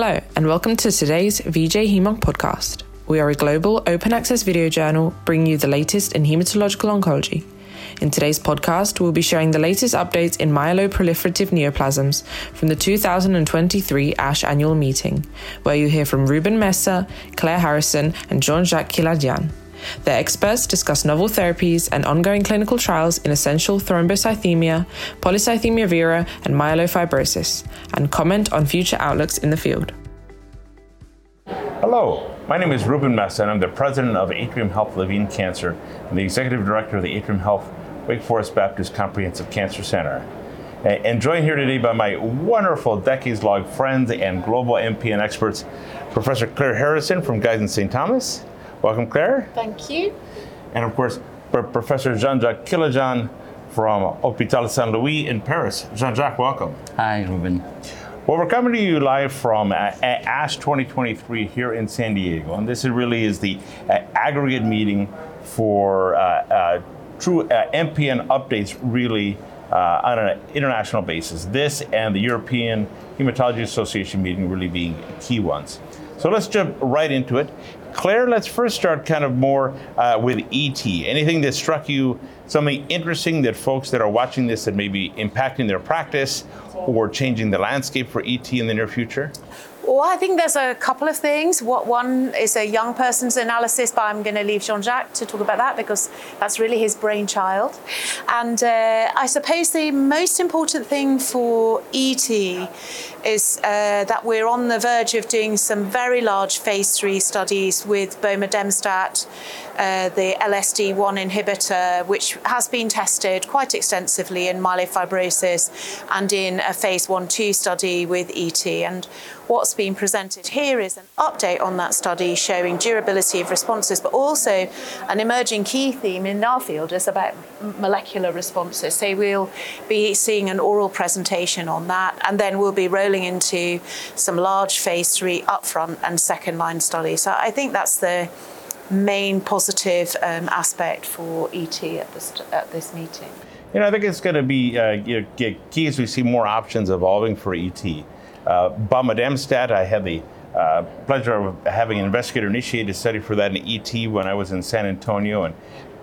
Hello, and welcome to today's VJ Hemonc podcast. We are a global open access video journal bringing you the latest in hematological oncology. In today's podcast, we'll be sharing the latest updates in myeloproliferative neoplasms from the 2023 ASH annual meeting, where you hear from Ruben Mesa, Claire Harrison, and Jean Jacques Kiladjian. The experts discuss novel therapies and ongoing clinical trials in essential thrombocythemia, polycythemia vera, and myelofibrosis, and comment on future outlooks in the field. Hello, my name is Ruben Mesa, and I'm the president of Atrium Health Levine Cancer and the executive director of the Atrium Health Wake Forest Baptist Comprehensive Cancer Center. And joined here today by my wonderful decades long friends and global MPN experts, Professor Claire Harrison from Guy's and St. Thomas, Welcome, Claire. Thank you. And of course, Professor Jean-Jacques Kiladjian from Hôpital Saint-Louis in Paris. Jean-Jacques, welcome. Hi, Ruben. Well, we're coming to you live from uh, ASH 2023 here in San Diego, and this really is the uh, aggregate meeting for uh, uh true uh, MPN updates, really uh, on an international basis. This and the European Hematology Association meeting really being key ones. So let's jump right into it. Claire, let's first start kind of more uh, with ET. Anything that struck you, something interesting that folks that are watching this that may be impacting their practice or changing the landscape for ET in the near future? Well, I think there's a couple of things. What one is a young person's analysis, but I'm going to leave Jean-Jacques to talk about that because that's really his brainchild. And uh, I suppose the most important thing for ET is uh, that we're on the verge of doing some very large phase three studies with bomedemstat, uh, the LSD1 inhibitor, which has been tested quite extensively in myelofibrosis and in a phase one two study with ET. And what's been presented here is an update on that study showing durability of responses, but also an emerging key theme in our field is about molecular responses. So we'll be seeing an oral presentation on that, and then we'll be rolling into some large phase three upfront and second line studies. So I think that's the main positive um, aspect for ET at this, at this meeting. You know, I think it's going to be uh, you know, key as we see more options evolving for ET. Uh, bomedemstat, I had the uh, pleasure of having an investigator-initiated study for that in ET when I was in San Antonio, and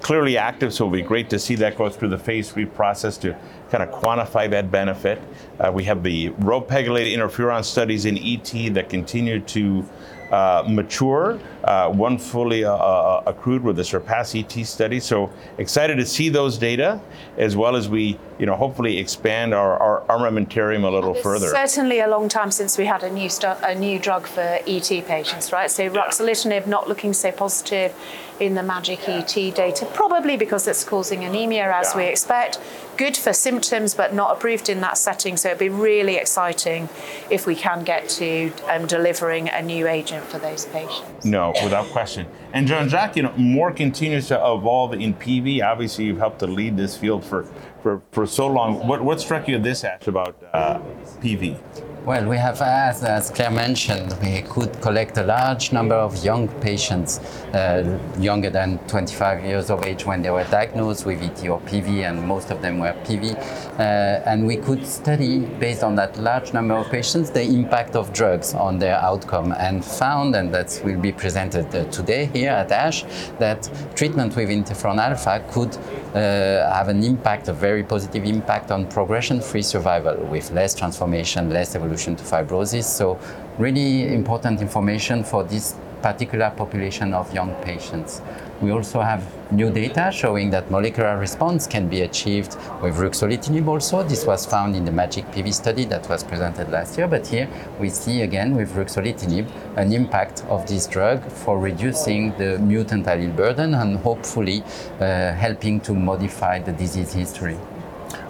clearly active, so it'll be great to see that go through the phase three process to kind of quantify that benefit. Uh, we have the ropegylated interferon studies in ET that continue to uh, mature, uh, one fully uh, uh, accrued with the Surpass ET study. So excited to see those data, as well as we, you know, hopefully expand our, our armamentarium a little further. Certainly, a long time since we had a new stu- a new drug for ET patients, right? So ruxolitinib not looking so positive in the MAJIC ET data, probably because it's causing anemia as yeah. we expect. Good for symptoms, but not approved in that setting. So it'd be really exciting if we can get to um, delivering a new agent for those patients. No, without question. And Jean-Jacques, you know, more continues to evolve in PV. Obviously, you've helped to lead this field for, for, for so long. What, what struck you this ASH about uh, PV? Well, we have, as, as Claire mentioned, we could collect a large number of young patients, uh, younger than 25 years of age when they were diagnosed with ET or PV, and most of them were PV. Uh, and we could study, based on that large number of patients, the impact of drugs on their outcome, and found, and that will be presented uh, today here at ASH, that treatment with interferon alpha could uh, have an impact, a very positive impact on progression-free survival with less transformation, less evolution to fibrosis. So really important information for this particular population of young patients. We also have new data showing that molecular response can be achieved with ruxolitinib also. This was found in the MAJIC PV study that was presented last year, but here we see again with ruxolitinib an impact of this drug for reducing the mutant allele burden and hopefully uh, helping to modify the disease history.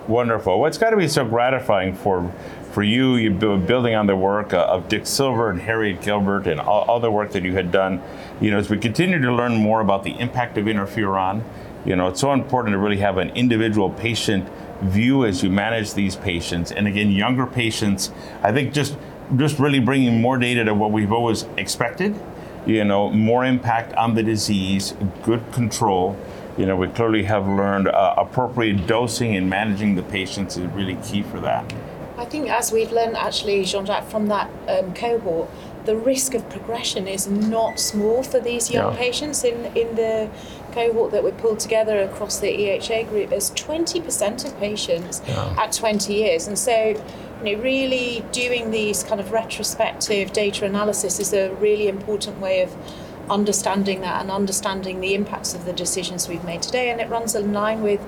Wonderful. What's got to be so gratifying for for you, you building on the work uh, of Dick Silver and Harriet Gilbert and all, all, the work that you had done. You know, as we continue to learn more about the impact of interferon, you know, it's so important to really have an individual patient view as you manage these patients. And again, younger patients, I think just just really bringing more data to what we've always expected. You know, more impact on the disease, good control. You know, we clearly have learned uh, appropriate dosing and managing the patients is really key for that. I think as we've learned actually, Jean-Jacques, from that um, cohort, the risk of progression is not small for these young Yeah. patients. In, in the cohort that we pulled together across the EHA group, there's 20% of patients Yeah. at 20 years. And so, you know, really doing these kind of retrospective data analysis is a really important way of understanding that and understanding the impacts of the decisions we've made today. And it runs in line with,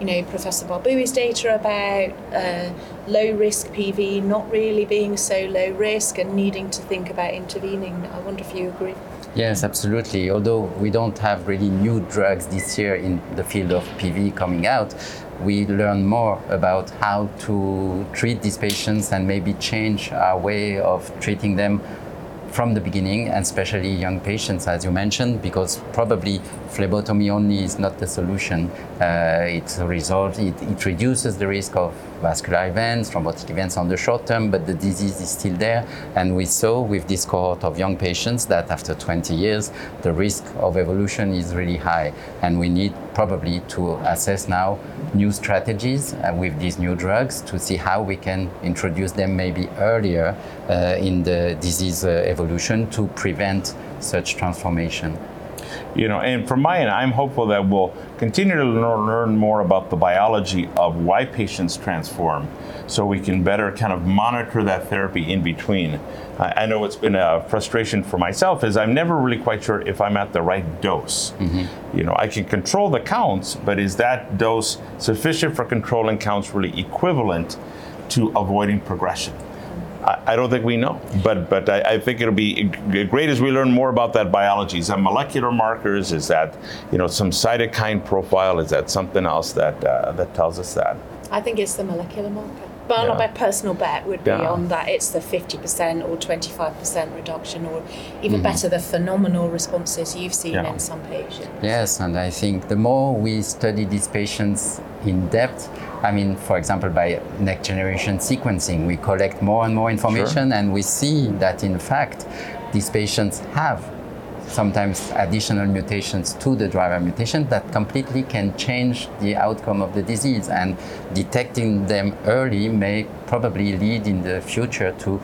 you know, Professor Barbui's data about uh, low risk PV not really being so low risk and needing to think about intervening. I wonder if you agree. Yes, absolutely. Although we don't have really new drugs this year in the field of PV coming out, we learn more about how to treat these patients and maybe change our way of treating them from the beginning, and especially young patients, as you mentioned, because probably phlebotomy only is not the solution. Uh, it resolves, it, it reduces the risk of vascular events, thrombotic events on the short term, but the disease is still there. And we saw with this cohort of young patients that after 20 years, the risk of evolution is really high. And we need probably to assess now new strategies uh, with these new drugs to see how we can introduce them maybe earlier uh, in the disease uh, evolution to prevent such transformation. You know, and from my end, I'm hopeful that we'll continue to learn, more about the biology of why patients transform so we can better kind of monitor that therapy in between. I, I know it's been a frustration for myself is I'm never really quite sure if I'm at the right dose. Mm-hmm. You know, I can control the counts, but is that dose sufficient for controlling counts really equivalent to avoiding progression? I I don't think we know, but but I, I think it'll be great as we learn more about that biology. Is that molecular markers? Is that you know some cytokine profile? Is that something else that uh, that tells us that? I think it's the molecular marker. But Yeah. my personal bet would be Yeah. on that it's the 50% or 25% reduction, or even better, the phenomenal responses you've seen Yeah. in some patients. Yes, and I think the more we study these patients in depth, I mean, for example, by next generation sequencing, we collect more and more information and we see that in fact, these patients have sometimes additional mutations to the driver mutation that completely can change the outcome of the disease. And detecting them early may probably lead in the future to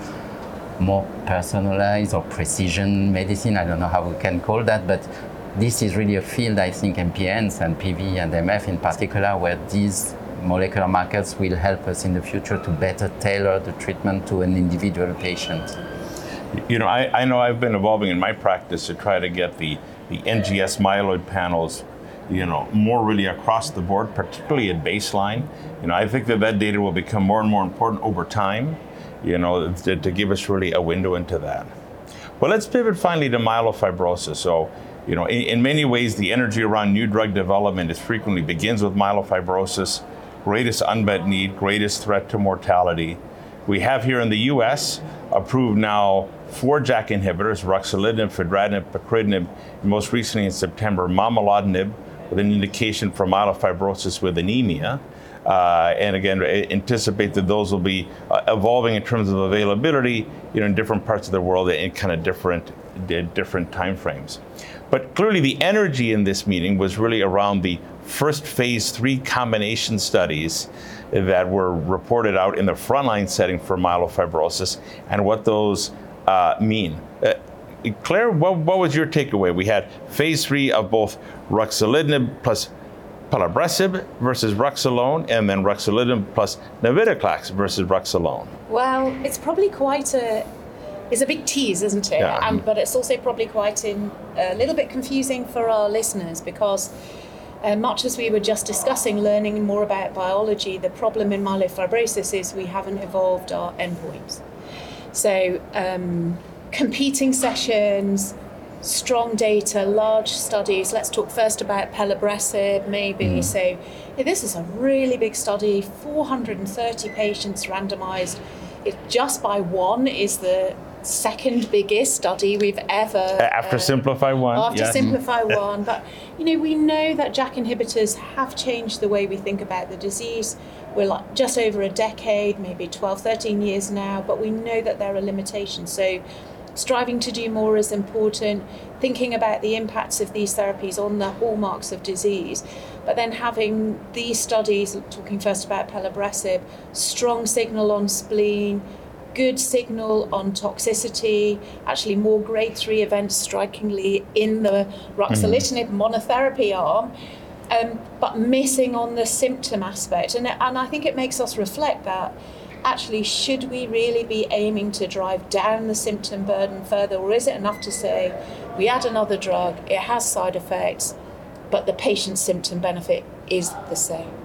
more personalized or precision medicine. I don't know how we can call that, but this is really a field, I think, MPNs and PV and MF in particular, where these molecular markers will help us in the future to better tailor the treatment to an individual patient. You know, I, I know I've been evolving in my practice to try to get the the NGS myeloid panels, you know, more really across the board, particularly at baseline. You know, I think that that data will become more and more important over time. You know, to, to give us really a window into that. Well, let's pivot finally to myelofibrosis. So, you know, in, in many ways, the energy around new drug development is frequently begins with myelofibrosis, greatest unmet need, greatest threat to mortality. We have here in the U.S. approved now four JAK inhibitors: ruxolitinib, fedratinib, pacritinib, and most recently in September, momelotinib, with an indication for myelofibrosis with anemia. Uh, and again, anticipate that those will be uh, evolving in terms of availability, you know, in different parts of the world in kind of different, di- different timeframes. But clearly, the energy in this meeting was really around the first phase three combination studies that were reported out in the frontline setting for myelofibrosis and what those uh, mean. Uh, Claire, what, what was your takeaway? We had phase three of both ruxolitinib plus pelabresib versus rux alone, and then ruxolitinib plus navitoclax versus rux alone. Well, it's probably quite a it's a big tease, isn't it? Yeah. And, but it's also probably quite in, a little bit confusing for our listeners because uh, much as we were just discussing learning more about biology, the problem in myelofibrosis is we haven't evolved our endpoints. So um, competing sessions, strong data, large studies. Let's talk first about pelabresib, maybe. So yeah, this is a really big study, 430 patients randomized. It just by one is the second biggest study we've ever After uh, Simplify One, after yes. Simplify One. But you know, we know that JAK inhibitors have changed the way we think about the disease. We're like just over a decade, maybe 12, 13 years now, but we know that there are limitations. So striving to do more is important, thinking about the impacts of these therapies on the hallmarks of disease. but then having these studies, talking first about pelabresib, strong signal on spleen, good signal on toxicity, actually more grade three events strikingly in the ruxolitinib monotherapy arm, um, but missing on the symptom aspect. And, and I think it makes us reflect that actually, should we really be aiming to drive down the symptom burden further, or is it enough to say we add another drug, it has side effects, but the patient's symptom benefit is the same?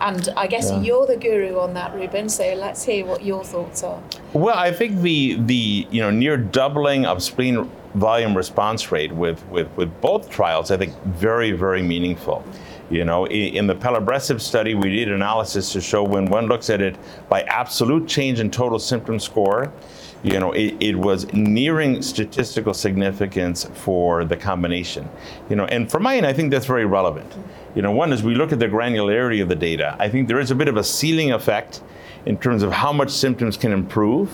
And I guess Yeah. you're the guru on that, Ruben. So let's hear what your thoughts are. Well, I think the the you know near doubling of spleen volume response rate with with with both trials, I think very very meaningful. You know, in, the pelabresib study, we did analysis to show when one looks at it by absolute change in total symptom score, you know, it, it was nearing statistical significance for the combination. You know, and for mine, I think that's very relevant. You know, one is we look at the granularity of the data. I think there is a bit of a ceiling effect in terms of how much symptoms can improve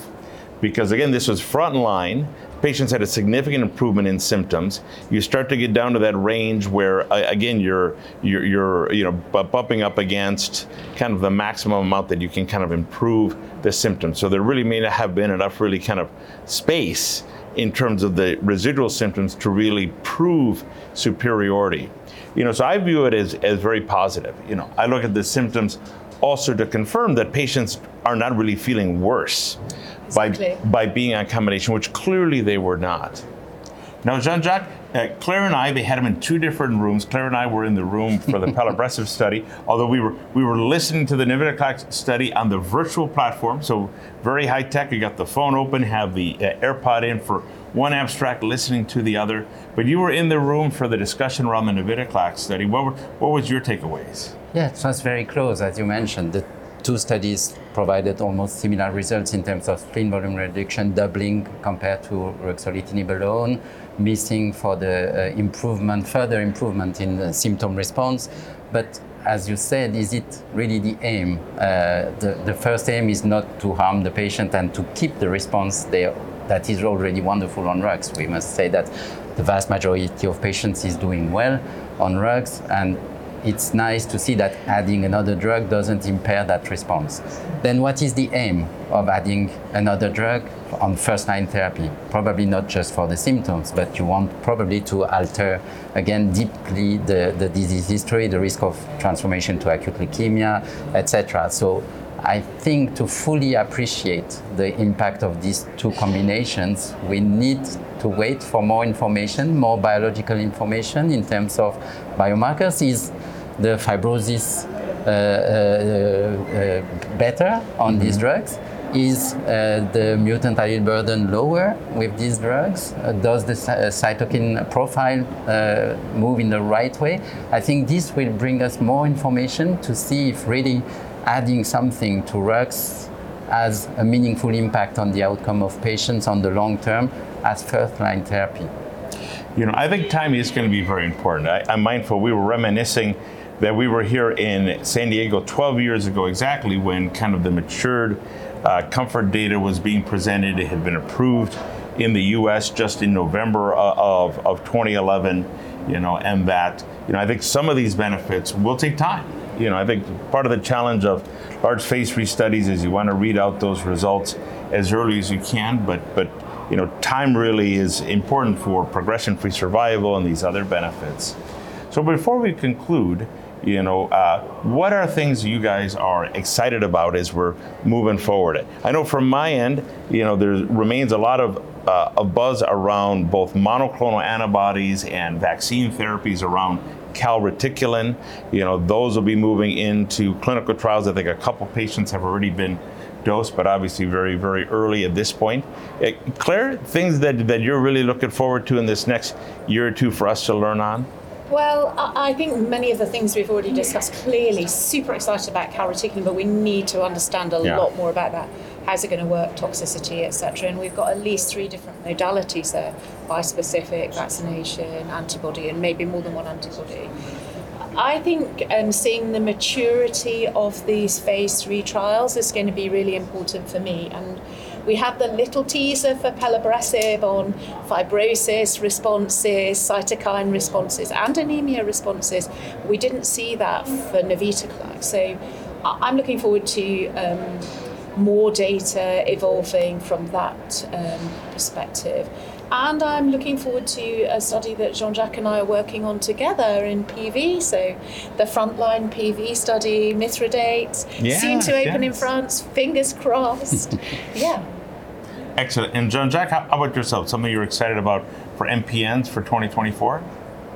because again this was front line patients had a significant improvement in symptoms. You start to get down to that range where again you're you're, you're you know bumping up against kind of the maximum amount that you can kind of improve the symptoms. So there really may not have been enough really kind of space in terms of the residual symptoms to really prove superiority. You know so i view it as, as very positive. You know i look at the symptoms also to confirm that patients are not really feeling worse Exactly. by, by being on combination, which clearly they were not. Now, Jean Jacques, uh, Claire and I, they had them in two different rooms. Claire and I were in the room for the pelabresib study, although we were we were listening to the navitoclax study on the virtual platform, so very high tech. You got the phone open, have the uh, AirPod in for one abstract, listening to the other. But you were in the room for the discussion around the navitoclax study. What were, what was your takeaways? Yeah, it was very close, as you mentioned. The two studies provided almost similar results in terms of spleen volume reduction, doubling compared to ruxolitinib alone, missing for the uh, improvement, further improvement in symptom response. But as you said, is it really the aim? Uh, the, the first aim is not to harm the patient and to keep the response there. That is already wonderful on RUX. We must say that the vast majority of patients is doing well on RUX, and it's nice to see that adding another drug doesn't impair that response. Then what is the aim of adding another drug on first line therapy? Probably not just for the symptoms, but you want probably to alter again deeply the, the disease history, the risk of transformation to acute leukemia, etc. So I think to fully appreciate the impact of these two combinations, we need to wait for more information, more biological information in terms of biomarkers. Is the fibrosis uh, uh, uh, better on these drugs? Is uh, the mutant allele burden lower with these drugs? Uh, does the uh, cytokine profile uh, move in the right way? I think this will bring us more information to see if really adding something to RUX has a meaningful impact on the outcome of patients on the long term as first line therapy. You know, I think time is going to be very important. I, I'm mindful we were reminiscing that we were here in San Diego 12 years ago exactly when kind of the matured uh, COMFORT data was being presented. It had been approved in the US just in November uh, of, of 2011, you know, and that, you know, I think some of these benefits will take time. You know, I think part of the challenge of large phase three studies is you want to read out those results as early as you can, but, but you know, time really is important for progression-free survival and these other benefits. So before we conclude, you know, uh, what are things you guys are excited about as we're moving forward? I know from my end, you know, there remains a lot of, uh, of buzz around both monoclonal antibodies and vaccine therapies around calreticulin. You know, those will be moving into clinical trials. I think a couple patients have already been dosed, but obviously very, very early at this point. Uh, Claire, things that, that you're really looking forward to in this next year or two for us to learn on? Well, I I think many of the things we've already discussed clearly super excited about calreticulin, but we need to understand a Yeah. lot more about that. How's it going to work, toxicity, etc. And we've got at least three different modalities there: bispecific, vaccination, antibody, and maybe more than one antibody. I think um, seeing the maturity of these phase three trials is going to be really important for me. And we had the little teaser for pelabresib on fibrosis responses, cytokine responses, and anemia responses. We didn't see that for navitoclax. So I'm looking forward to um, more data evolving from that um, perspective. And I'm looking forward to a study that Jean Jacques and I are working on together in PV. So, the frontline PV study, Mithridate, Yes, soon to open in. France, fingers crossed. yeah. Excellent. And Jean Jacques, how how about yourself? Something you're excited about for MPNs for 2024?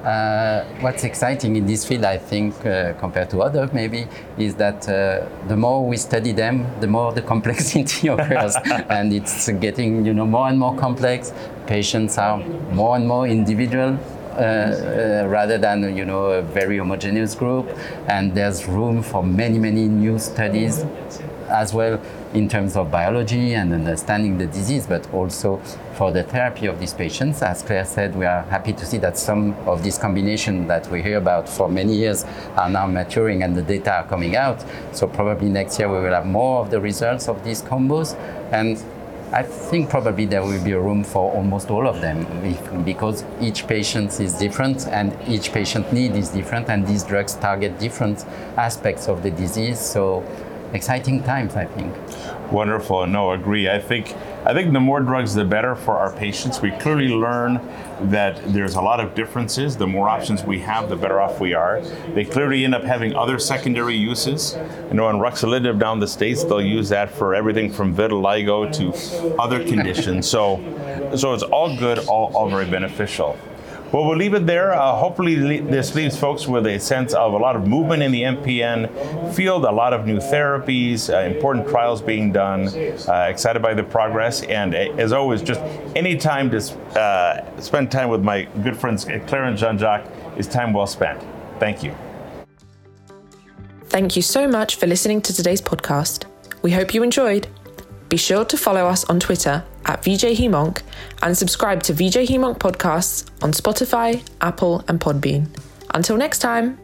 Uh, what's exciting in this field, I think, uh, compared to other maybe, is that uh, the more we study them, the more the complexity occurs, and it's getting you know more and more complex. Patients are more and more individual. Uh, uh, rather than you know a very homogeneous group, and there's room for many many new studies as well in terms of biology and understanding the disease, but also for the therapy of these patients. As Claire said, we are happy to see that some of these combinations that we hear about for many years are now maturing and the data are coming out. So probably next year we will have more of the results of these combos. And I think probably there will be a room for almost all of them if- because each patient is different and each patient need is different and these drugs target different aspects of the disease. So exciting times, I think. Wonderful. No, agree. I think I think the more drugs, the better for our patients. We clearly learn that there's a lot of differences. The more options we have, the better off we are. They clearly end up having other secondary uses. You know, in ruxolitinib down the states, they'll use that for everything from vitiligo to other conditions. So, so it's all good, all, all very beneficial. Well, we'll leave it there. Uh, hopefully, this leaves folks with a sense of a lot of movement in the MPN field, a lot of new therapies, uh, important trials being done. Uh, excited by the progress, and uh, as always, just any time to uh, spend time with my good friends Claire and Jean Jacques is time well spent. Thank you. Thank you so much for listening to today's podcast. We hope you enjoyed. Be sure to follow us on Twitter at VJHemOnc and subscribe to VJ HemOnc podcasts on Spotify, Apple, and Podbean. Until next time.